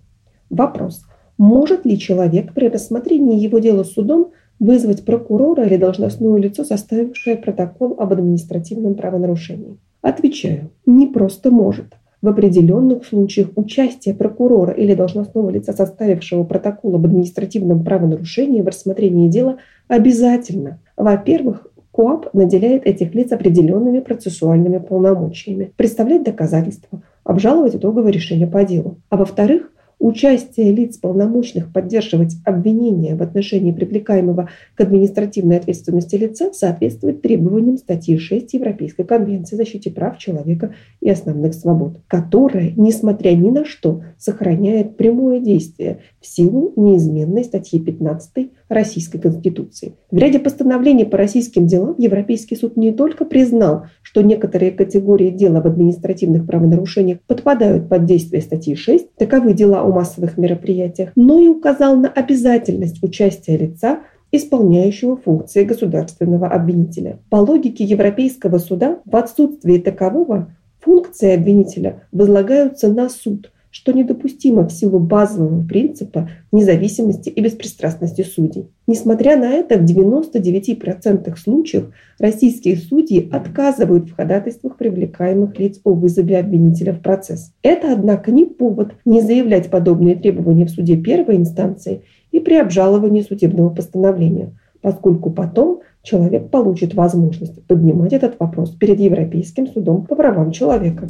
Вопрос. Может ли человек при рассмотрении его дела судом вызвать прокурора или должностное лицо, составившее протокол об административном правонарушении? Отвечаю, не просто может. В определенных случаях участие прокурора или должностного лица, составившего протокол об административном правонарушении в рассмотрении дела, обязательно. Во-первых, КОАП наделяет этих лиц определенными процессуальными полномочиями, представлять доказательства, обжаловать итоговое решение по делу. А во-вторых, Участие лиц полномочных поддерживать обвинение в отношении привлекаемого к административной ответственности лица соответствует требованиям статьи 6 Европейской конвенции о защите прав человека и основных свобод, которая, несмотря ни на что, сохраняет прямое действие в силу неизменной статьи 15 Российской Конституции. В ряде постановлений по российским делам Европейский суд не только признал, что некоторые категории дел об административных правонарушениях подпадают под действие статьи 6, таковы дела о массовых мероприятиях, но и указал на обязательность участия лица исполняющего функции государственного обвинителя. По логике Европейского суда, в отсутствии такового функции обвинителя возлагаются на суд – что недопустимо в силу базового принципа независимости и беспристрастности судей. Несмотря на это, в 99% случаев российские судьи отказывают в ходатайствах привлекаемых лиц о вызове обвинителя в процесс. Это, однако, не повод не заявлять подобные требования в суде первой инстанции и при обжаловании судебного постановления, поскольку потом человек получит возможность поднимать этот вопрос перед Европейским судом по правам человека.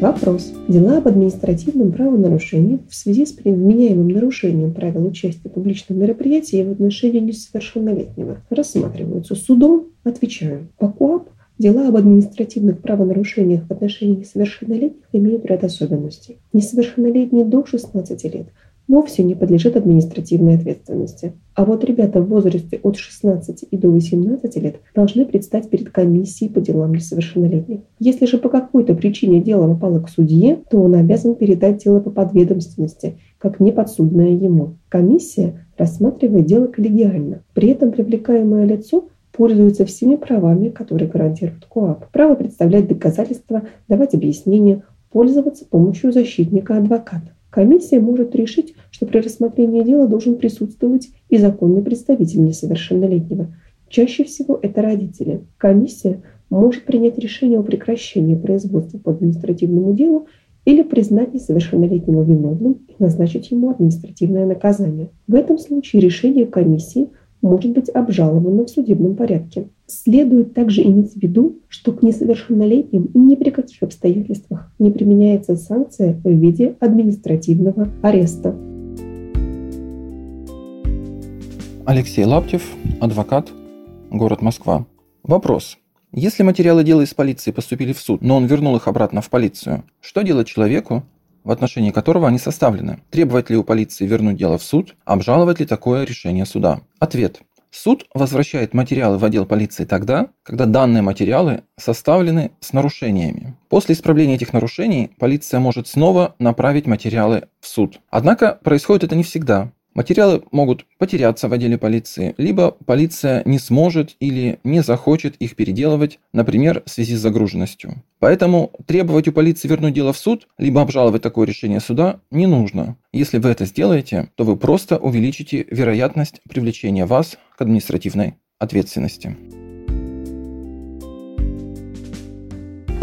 Вопрос. Дела об административном правонарушении в связи с применяемым нарушением правил участия в публичном мероприятии в отношении несовершеннолетнего рассматриваются судом? Отвечаю. По КОАП Дела об административных правонарушениях в отношении несовершеннолетних имеют ряд особенностей. Несовершеннолетние до 16 лет вовсе не подлежит административной ответственности. А вот ребята в возрасте от 16 и до 18 лет должны предстать перед комиссией по делам несовершеннолетних. Если же по какой-то причине дело попало к судье, то он обязан передать дело по подведомственности, как неподсудное ему. Комиссия рассматривает дело коллегиально. При этом привлекаемое лицо пользуется всеми правами, которые гарантирует КОАП. Право представлять доказательства, давать объяснения, пользоваться помощью защитника-адвоката. Комиссия может решить, что при рассмотрении дела должен присутствовать и законный представитель несовершеннолетнего. Чаще всего это родители. Комиссия может принять решение о прекращении производства по административному делу или признать несовершеннолетнего виновным и назначить ему административное наказание. В этом случае решение комиссии может быть обжаловано в судебном порядке. Следует также иметь в виду, что к несовершеннолетним ни при каких обстоятельствах не применяется санкция в виде административного ареста. Алексей Лаптев, адвокат, город Москва. Вопрос. Если материалы дела из полиции поступили в суд, но он вернул их обратно в полицию, что делать человеку, в отношении которого они составлены? Требовать ли у полиции вернуть дело в суд? Обжаловать ли такое решение суда? Ответ. Суд возвращает материалы в отдел полиции тогда, когда данные материалы составлены с нарушениями. После исправления этих нарушений полиция может снова направить материалы в суд. Однако происходит это не всегда. Материалы могут потеряться в отделе полиции, либо полиция не сможет или не захочет их переделывать, например, в связи с загруженностью. Поэтому требовать у полиции вернуть дело в суд, либо обжаловать такое решение суда не нужно. Если вы это сделаете, то вы просто увеличите вероятность привлечения вас к административной ответственности.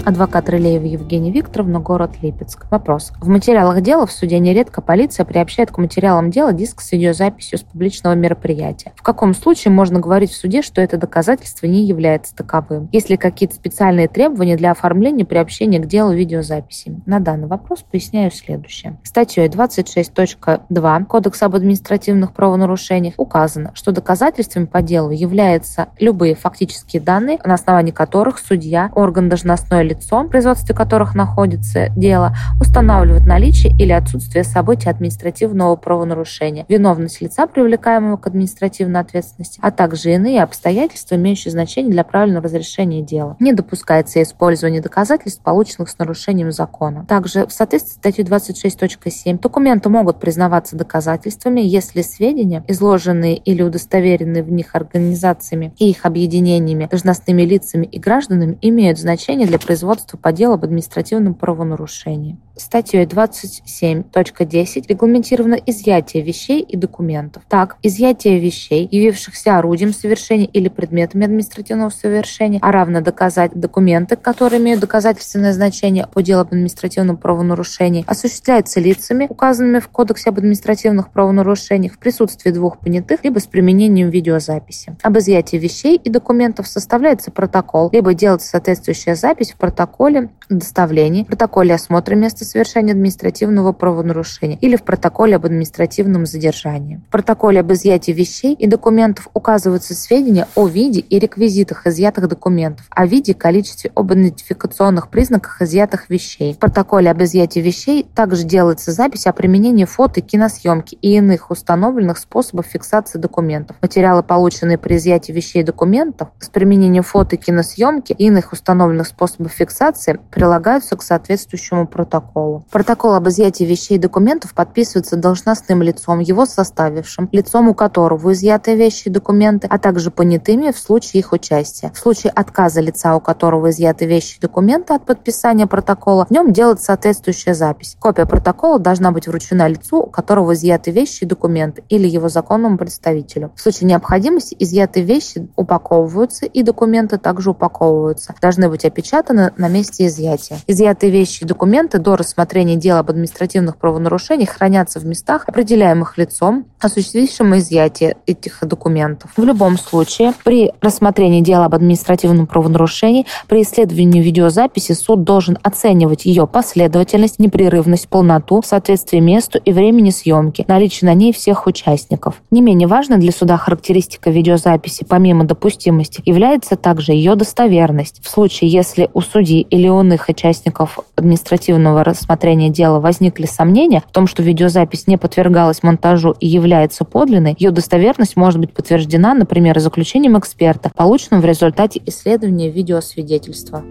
Адвокат Рылеева Евгения Викторовна, город Липецк. Вопрос. В материалах дела в суде нередко полиция приобщает к материалам дела диск с видеозаписью с публичного мероприятия. В каком случае можно говорить в суде, что это доказательство не является таковым? Есть ли какие-то специальные требования для оформления приобщения к делу видеозаписи? На данный вопрос поясняю следующее. Статьей 26.2 Кодекса об административных правонарушениях указано, что доказательствами по делу являются любые фактические данные, на основании которых судья, орган должностное лицо лицом, в производстве которых находится дело, устанавливают наличие или отсутствие событий административного правонарушения, виновность лица, привлекаемого к административной ответственности, а также иные обстоятельства, имеющие значение для правильного разрешения дела. Не допускается использование доказательств, полученных с нарушением закона. Также в соответствии с статьей 26.7 документы могут признаваться доказательствами, если сведения, изложенные или удостоверенные в них организациями и их объединениями, должностными лицами и гражданами, имеют значение для производства производства по делу об административном правонарушении. Статьей 27.10 регламентировано изъятие вещей и документов. Так, изъятие вещей, явившихся орудием совершения или предметами административного совершения, а равно доказать документы, которые имеют доказательственное значение по делу об административном правонарушении, осуществляется лицами, указанными в Кодексе об административных правонарушениях в присутствии двух понятых, либо с применением видеозаписи. Об изъятии вещей и документов составляется протокол, либо делается соответствующая запись в протоколе доставления, протоколе осмотра места совершения административного правонарушения или в протоколе об административном задержании. В протоколе об изъятии вещей и документов указываются сведения о виде и реквизитах изъятых документов, о виде и количестве об идентификационных признаках изъятых вещей. В протоколе об изъятии вещей также делается запись о применении фото, киносъемки и иных установленных способов фиксации документов. Материалы, полученные при изъятии вещей и документов с применением фото, киносъемки и иных установленных способов фиксации прилагаются к соответствующему протоколу. Протокол об изъятии вещей и документов подписывается должностным лицом, его составившим, лицом у которого изъяты вещи и документы, а также понятыми в случае их участия. В случае отказа лица, у которого изъяты вещи и документы от подписания протокола, в нем делается соответствующая запись. Копия протокола должна быть вручена лицу, у которого изъяты вещи и документы, или его законному представителю. В случае необходимости изъятые вещи упаковываются и документы также упаковываются. Должны быть опечатаны на месте изъятия. Изъятые вещи и документы до рассмотрения дела об административных правонарушениях хранятся в местах, определяемых лицом, осуществившим изъятие этих документов. В любом случае, при рассмотрении дела об административном правонарушении, при исследовании видеозаписи суд должен оценивать ее последовательность, непрерывность, полноту, соответствие месту и времени съемки, наличие на ней всех участников. Не менее важной для суда характеристика видеозаписи, помимо допустимости, является также ее достоверность. В случае, если у судьи или у иных участников административного рассмотрения дела возникли сомнения в том, что видеозапись не подвергалась монтажу и является подлинной, ее достоверность может быть подтверждена, например, заключением эксперта, полученным в результате исследования видеосвидетельства.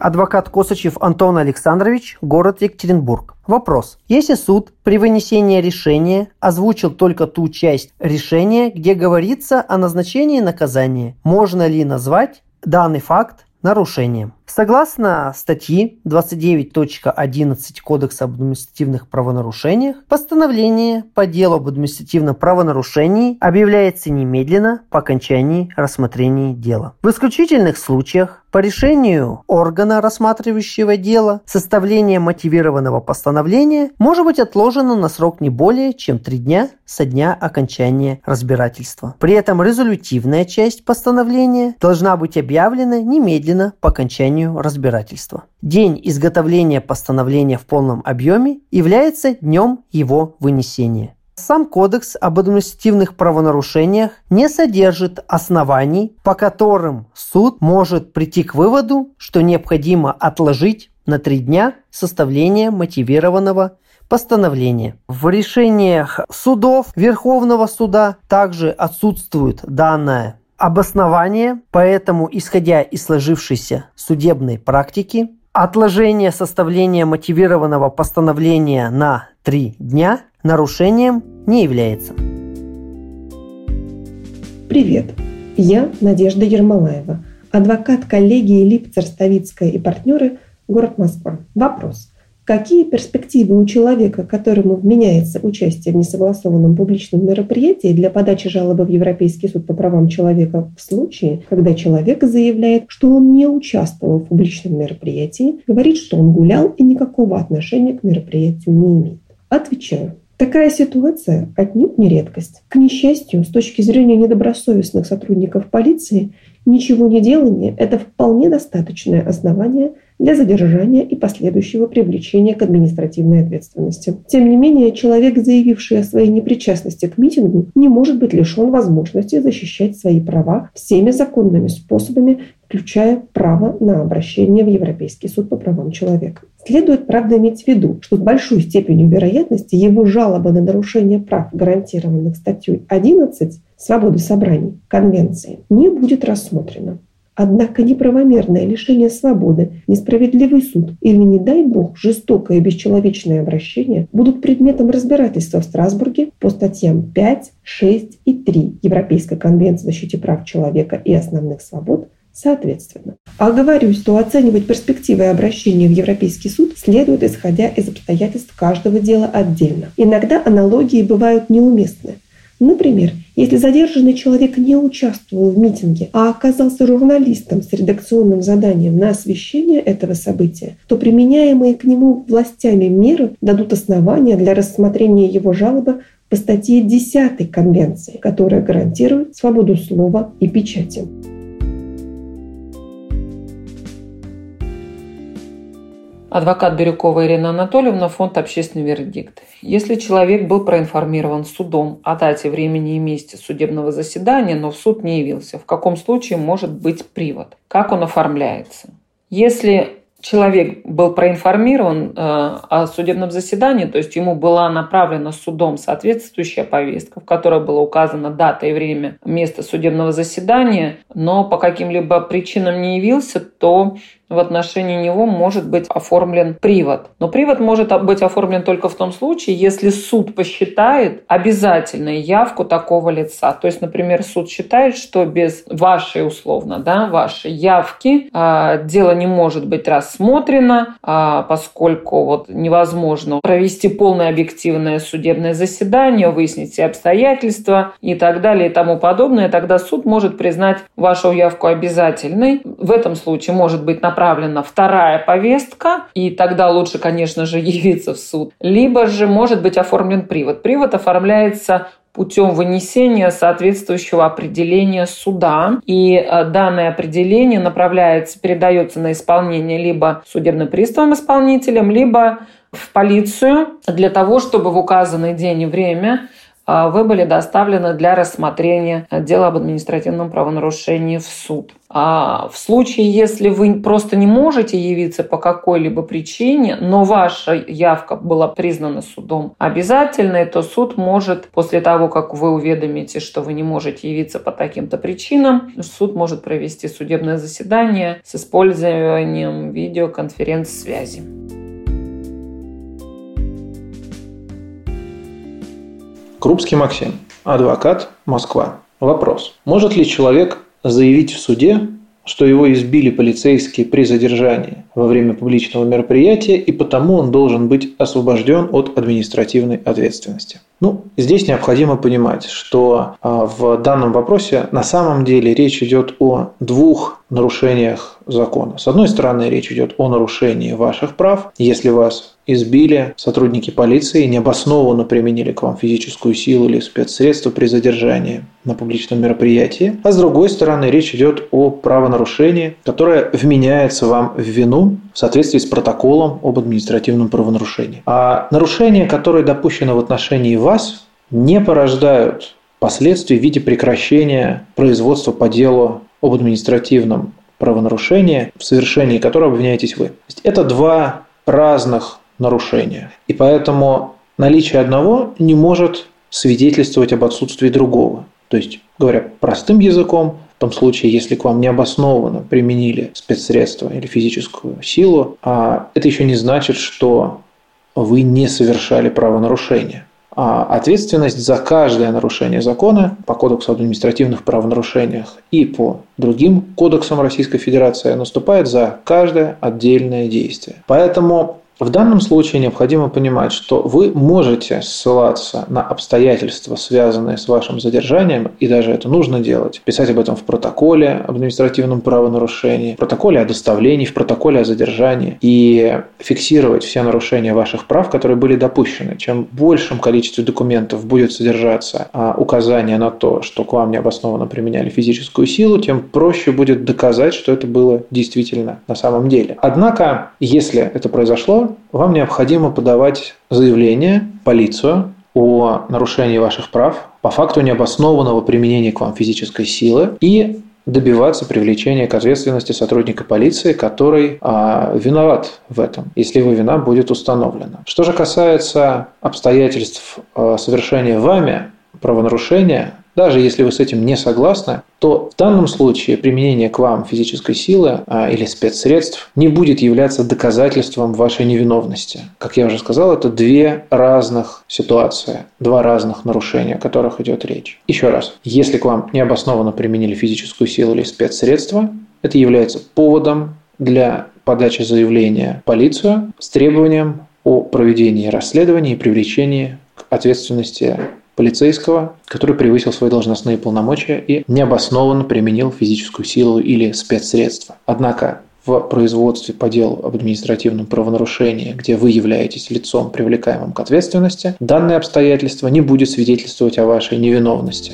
Адвокат Косачев Антон Александрович, город Екатеринбург. Вопрос. Если суд при вынесении решения озвучил только ту часть решения, где говорится о назначении наказания, можно ли назвать данный факт нарушением? Согласно статьи 29.11 Кодекса об административных правонарушениях, постановление по делу об административном правонарушении объявляется немедленно по окончании рассмотрения дела. В исключительных случаях по решению органа, рассматривающего дело, составление мотивированного постановления может быть отложено на срок не более чем три дня со дня окончания разбирательства. При этом резолютивная часть постановления должна быть объявлена немедленно по окончанию разбирательства. День изготовления постановления в полном объеме является днем его вынесения. Сам Кодекс об административных правонарушениях не содержит оснований, по которым суд может прийти к выводу, что необходимо отложить на три дня составление мотивированного постановления. В решениях судов Верховного суда также отсутствует данное обоснование, поэтому, исходя из сложившейся судебной практики, отложение составления мотивированного постановления на три дня нарушением не является. Привет, я Надежда Ермолаева, адвокат коллегии Липцер, Ставицкая и партнеры, город Москва. Вопрос. Какие перспективы у человека, которому вменяется участие в несогласованном публичном мероприятии для подачи жалобы в Европейский суд по правам человека в случае, когда человек заявляет, что он не участвовал в публичном мероприятии, говорит, что он гулял и никакого отношения к мероприятию не имеет? Отвечаю. Такая ситуация отнюдь не редкость. К несчастью, с точки зрения недобросовестных сотрудников полиции, ничего не делание – это вполне достаточное основание – для задержания и последующего привлечения к административной ответственности. Тем не менее, человек, заявивший о своей непричастности к митингу, не может быть лишен возможности защищать свои права всеми законными способами, включая право на обращение в Европейский суд по правам человека. Следует, правда, иметь в виду, что с большой степенью вероятности его жалоба на нарушение прав, гарантированных статьей 11 свободы собраний Конвенции, не будет рассмотрена. Однако неправомерное лишение свободы, несправедливый суд или, не дай бог, жестокое и бесчеловечное обращение будут предметом разбирательства в Страсбурге по статьям 5, 6 и 3 Европейской конвенции о защите прав человека и основных свобод соответственно. Оговорюсь, что оценивать перспективы обращения в Европейский суд следует исходя из обстоятельств каждого дела отдельно. Иногда аналогии бывают неуместны. Например, если задержанный человек не участвовал в митинге, а оказался журналистом с редакционным заданием на освещение этого события, то применяемые к нему властями меры дадут основания для рассмотрения его жалобы по статье 10 Конвенции, которая гарантирует свободу слова и печати. Адвокат Бирюкова Ирина Анатольевна, фонд «Общественный вердикт». Если человек был проинформирован судом о дате, времени и месте судебного заседания, но в суд не явился, в каком случае может быть привод? Как он оформляется? Если человек был проинформирован э, о судебном заседании, то есть ему была направлена судом соответствующая повестка, в которой была указана дата и время, место судебного заседания, но по каким-либо причинам не явился, то в отношении него может быть оформлен привод. Но привод может быть оформлен только в том случае, если суд посчитает обязательной явку такого лица. То есть, например, суд считает, что без вашей условно, да, вашей явки э, дело не может быть рассмотрено, э, поскольку вот невозможно провести полное объективное судебное заседание, выяснить все обстоятельства и так далее и тому подобное. Тогда суд может признать вашу явку обязательной. В этом случае может быть направлен направлена вторая повестка, и тогда лучше, конечно же, явиться в суд. Либо же может быть оформлен привод. Привод оформляется путем вынесения соответствующего определения суда. И э, данное определение направляется, передается на исполнение либо судебным приставом исполнителем, либо в полицию для того, чтобы в указанный день и время а, вы были доставлены для рассмотрения дела об административном правонарушении в суд. А в случае, если вы просто не можете явиться по какой-либо причине, но ваша явка была признана судом обязательной, то суд может, после того, как вы уведомите, что вы не можете явиться по таким-то причинам, суд может провести судебное заседание с использованием видеоконференц-связи. Крупский Максим, адвокат, Москва. Вопрос. Может ли человек заявить в суде, что его избили полицейские при задержании во время публичного мероприятия, и потому он должен быть освобожден от административной ответственности? Ну, здесь необходимо понимать, что а, в данном вопросе на самом деле речь идет о двух нарушениях закона. С одной стороны, речь идет о нарушении ваших прав, если вас избили сотрудники полиции, необоснованно применили к вам физическую силу или спецсредства при задержании на публичном мероприятии. А с другой стороны, речь идет о правонарушении, которое вменяется вам в вину в соответствии с протоколом об административном правонарушении. А нарушения, которые допущены в отношении вас, не порождают последствий в виде прекращения производства по делу об административном правонарушении, в совершении которого обвиняетесь вы. Это два разных нарушения. И поэтому наличие одного не может свидетельствовать об отсутствии другого. То есть, говоря простым языком, в том случае, если к вам необоснованно применили спецсредства или физическую силу, а это еще не значит, что вы не совершали правонарушение. А ответственность за каждое нарушение закона по Кодексу административных правонарушениях и по другим кодексам Российской Федерации наступает за каждое отдельное действие. Поэтому в данном случае необходимо понимать, что вы можете ссылаться на обстоятельства, связанные с вашим задержанием, и даже это нужно делать, писать об этом в протоколе об административном правонарушении, в протоколе о доставлении, в протоколе о задержании, и фиксировать все нарушения ваших прав, которые были допущены. Чем большем количестве документов будет содержаться а, указание на то, что к вам необоснованно применяли физическую силу, тем проще будет доказать, что это было действительно на самом деле. Однако, если это произошло, вам необходимо подавать заявление в полицию о нарушении ваших прав по факту необоснованного применения к вам физической силы и добиваться привлечения к ответственности сотрудника полиции, который а, виноват в этом, если его вина будет установлена. Что же касается обстоятельств а, совершения вами правонарушения, даже если вы с этим не согласны, то в данном случае применение к вам физической силы а, или спецсредств не будет являться доказательством вашей невиновности. Как я уже сказал, это две разных ситуации, два разных нарушения, о которых идет речь. Еще раз, если к вам необоснованно применили физическую силу или спецсредства, это является поводом для подачи заявления в полицию с требованием о проведении расследования и привлечении к ответственности полицейского, который превысил свои должностные полномочия и необоснованно применил физическую силу или спецсредства. Однако в производстве по делу об административном правонарушении, где вы являетесь лицом, привлекаемым к ответственности, данное обстоятельство не будет свидетельствовать о вашей невиновности.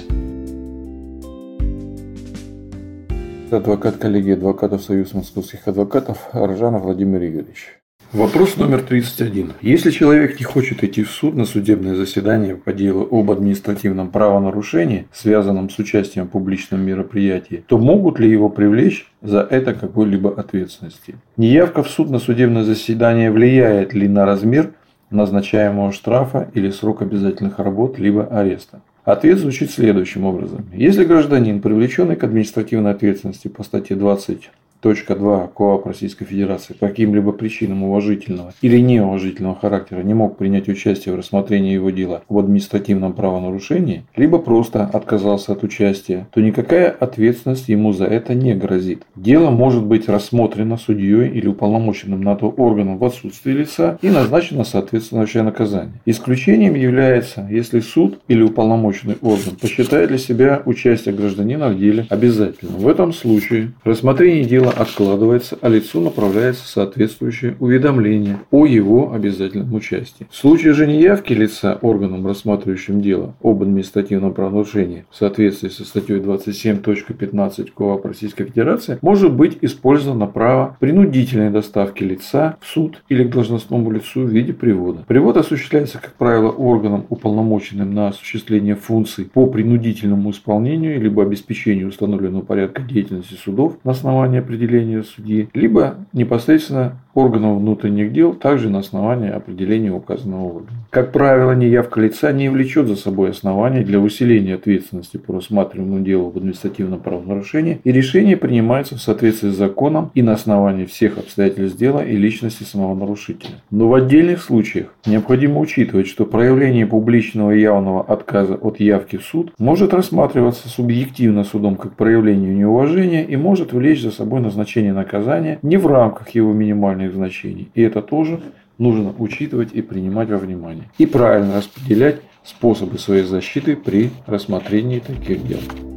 Адвокат коллегии адвокатов Союз московских адвокатов Аржанов Владимир Юрьевич. Вопрос номер 31. Если человек не хочет идти в суд на судебное заседание по делу об административном правонарушении, связанном с участием в публичном мероприятии, то могут ли его привлечь за это какой-либо ответственности? Неявка в суд на судебное заседание влияет ли на размер назначаемого штрафа или срок обязательных работ, либо ареста? Ответ звучит следующим образом. Если гражданин, привлеченный к административной ответственности по статье 20 Точка 2. КоАП Российской Федерации по каким-либо причинам уважительного или неуважительного характера не мог принять участие в рассмотрении его дела в административном правонарушении, либо просто отказался от участия, то никакая ответственность ему за это не грозит. Дело может быть рассмотрено судьей или уполномоченным на то органом в отсутствие лица и назначено соответствующее наказание. Исключением является, если суд или уполномоченный орган посчитает для себя участие гражданина в деле обязательным. В этом случае рассмотрение дела откладывается, а лицу направляется соответствующее уведомление о его обязательном участии. В случае же неявки лица органом, рассматривающим дело об административном правонарушении в соответствии со статьей 27.15 КоАП Российской Федерации, может быть использовано право принудительной доставки лица в суд или к должностному лицу в виде привода. Привод осуществляется, как правило, органом, уполномоченным на осуществление функций по принудительному исполнению либо обеспечению установленного порядка деятельности судов на основании определения судьи, либо непосредственно органов внутренних дел, также на основании определения указанного органа. Как правило, неявка лица не влечет за собой оснований для усиления ответственности по рассматриваемому делу в административном правонарушении, и решение принимается в соответствии с законом и на основании всех обстоятельств дела и личности самого нарушителя. Но в отдельных случаях необходимо учитывать, что проявление публичного и явного отказа от явки в суд может рассматриваться субъективно судом как проявление неуважения и может влечь за собой назначение наказания не в рамках его минимальных значений. И это тоже нужно учитывать и принимать во внимание. И правильно распределять способы своей защиты при рассмотрении таких дел.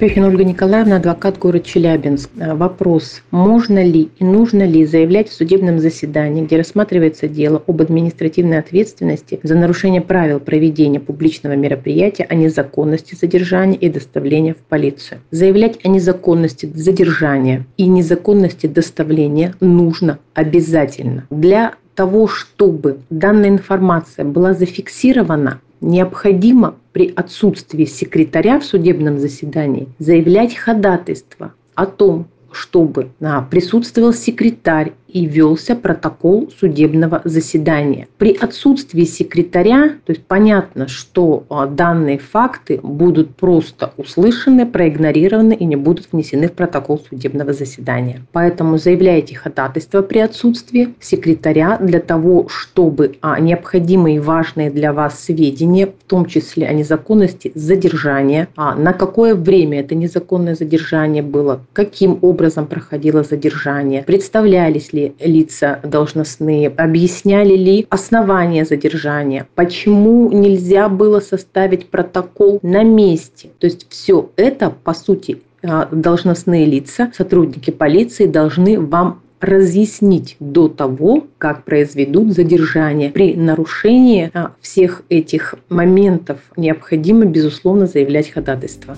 Пехина Ольга Николаевна, адвокат город Челябинск. Э, вопрос. Можно ли и нужно ли заявлять в судебном заседании, где рассматривается дело об административной ответственности за нарушение правил проведения публичного мероприятия о незаконности задержания и доставления в полицию? Заявлять о незаконности задержания и незаконности доставления нужно обязательно. Для того, чтобы данная информация была зафиксирована, необходимо при отсутствии секретаря в судебном заседании заявлять ходатайство о том, чтобы присутствовал секретарь и велся протокол судебного заседания. При отсутствии секретаря, то есть понятно, что а, данные факты будут просто услышаны, проигнорированы и не будут внесены в протокол судебного заседания. Поэтому заявляйте ходатайство при отсутствии секретаря для того, чтобы а, необходимые и важные для вас сведения, в том числе о незаконности задержания, а, на какое время это незаконное задержание было, каким образом проходило задержание, представлялись ли ли лица должностные, объясняли ли основания задержания, почему нельзя было составить протокол на месте. То есть все это, по сути, а, должностные лица, сотрудники полиции должны вам разъяснить до того, как произведут задержание. При нарушении а, всех этих моментов необходимо, безусловно, заявлять ходатайство.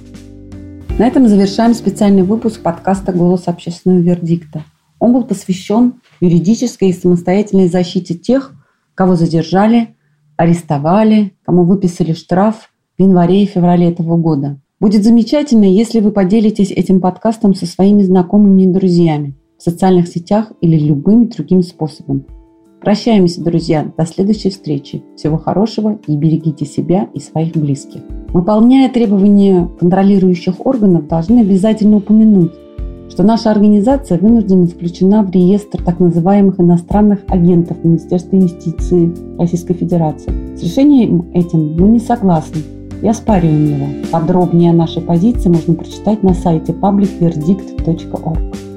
На этом завершаем специальный выпуск подкаста «Голос общественного вердикта». Он был посвящен юридической и самостоятельной защите тех, кого задержали, арестовали, кому выписали штраф в январе и феврале этого года. Будет замечательно, если вы поделитесь этим подкастом со своими знакомыми и друзьями в социальных сетях или любым другим способом. Прощаемся, друзья, до следующей встречи. Всего хорошего и берегите себя и своих близких. Выполняя требования контролирующих органов, должны обязательно упомянуть, что наша организация вынуждена включена в реестр так называемых иностранных агентов Министерства юстиции Российской Федерации. С решением этим мы не согласны и оспариваем его. Подробнее о нашей позиции можно прочитать на сайте publicverdict.org.